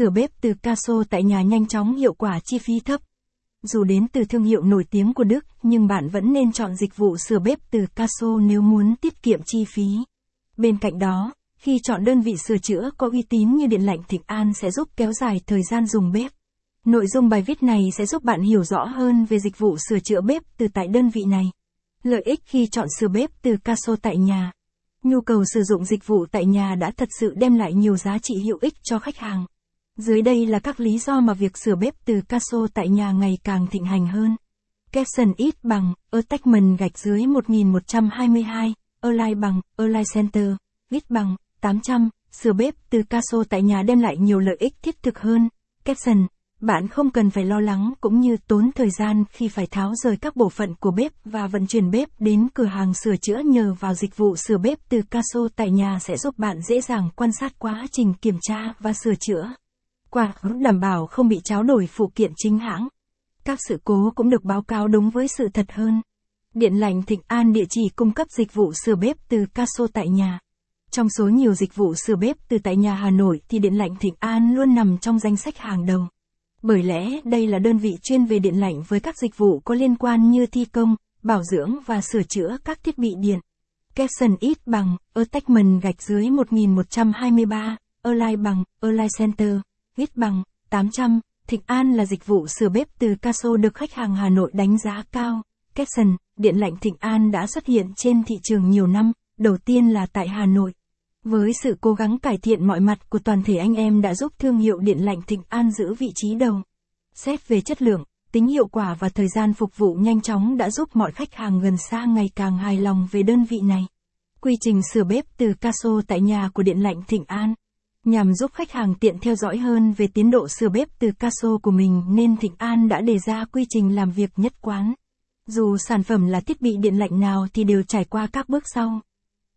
Sửa bếp từ Caso tại nhà nhanh chóng hiệu quả chi phí thấp. Dù đến từ thương hiệu nổi tiếng của Đức, nhưng bạn vẫn nên chọn dịch vụ sửa bếp từ Caso nếu muốn tiết kiệm chi phí. Bên cạnh đó, khi chọn đơn vị sửa chữa có uy tín như Điện lạnh Thịnh An sẽ giúp kéo dài thời gian dùng bếp. Nội dung bài viết này sẽ giúp bạn hiểu rõ hơn về dịch vụ sửa chữa bếp từ tại đơn vị này. Lợi ích khi chọn sửa bếp từ Caso tại nhà. Nhu cầu sử dụng dịch vụ tại nhà đã thật sự đem lại nhiều giá trị hữu ích cho khách hàng. Dưới đây là các lý do mà việc sửa bếp từ Caso tại nhà ngày càng thịnh hành hơn. Capson ít bằng, Attachment gạch dưới 1122, Align bằng, Align Center, ít bằng, 800, sửa bếp từ Caso tại nhà đem lại nhiều lợi ích thiết thực hơn. Capson, bạn không cần phải lo lắng cũng như tốn thời gian khi phải tháo rời các bộ phận của bếp và vận chuyển bếp đến cửa hàng sửa chữa nhờ vào dịch vụ sửa bếp từ Caso tại nhà sẽ giúp bạn dễ dàng quan sát quá trình kiểm tra và sửa chữa. Quả đảm bảo không bị tráo đổi phụ kiện chính hãng. Các sự cố cũng được báo cáo đúng với sự thật hơn. Điện lạnh Thịnh An địa chỉ cung cấp dịch vụ sửa bếp từ Caso tại nhà. Trong số nhiều dịch vụ sửa bếp từ tại nhà Hà Nội thì Điện lạnh Thịnh An luôn nằm trong danh sách hàng đầu. Bởi lẽ đây là đơn vị chuyên về điện lạnh với các dịch vụ có liên quan như thi công, bảo dưỡng và sửa chữa các thiết bị điện. Capson ít bằng, Attachment gạch dưới 1123, Align bằng, Align Center, Viết bằng, 800, Thịnh An là dịch vụ sửa bếp từ Caso được khách hàng Hà Nội đánh giá cao. Capson, điện lạnh Thịnh An đã xuất hiện trên thị trường nhiều năm, đầu tiên là tại Hà Nội. Với sự cố gắng cải thiện mọi mặt của toàn thể anh em đã giúp thương hiệu điện lạnh Thịnh An giữ vị trí đầu. Xét về chất lượng, tính hiệu quả và thời gian phục vụ nhanh chóng đã giúp mọi khách hàng gần xa ngày càng hài lòng về đơn vị này. Quy trình sửa bếp từ Caso tại nhà của Điện lạnh Thịnh An. Nhằm giúp khách hàng tiện theo dõi hơn về tiến độ sửa bếp từ Caso của mình nên Thịnh An đã đề ra quy trình làm việc nhất quán. Dù sản phẩm là thiết bị điện lạnh nào thì đều trải qua các bước sau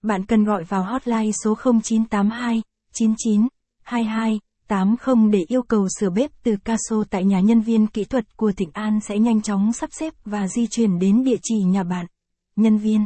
bạn cần gọi vào hotline số 0982 99 22 80 để yêu cầu sửa bếp từ Caso tại nhà nhân viên kỹ thuật của Thịnh An sẽ nhanh chóng sắp xếp và di chuyển đến địa chỉ nhà bạn. Nhân viên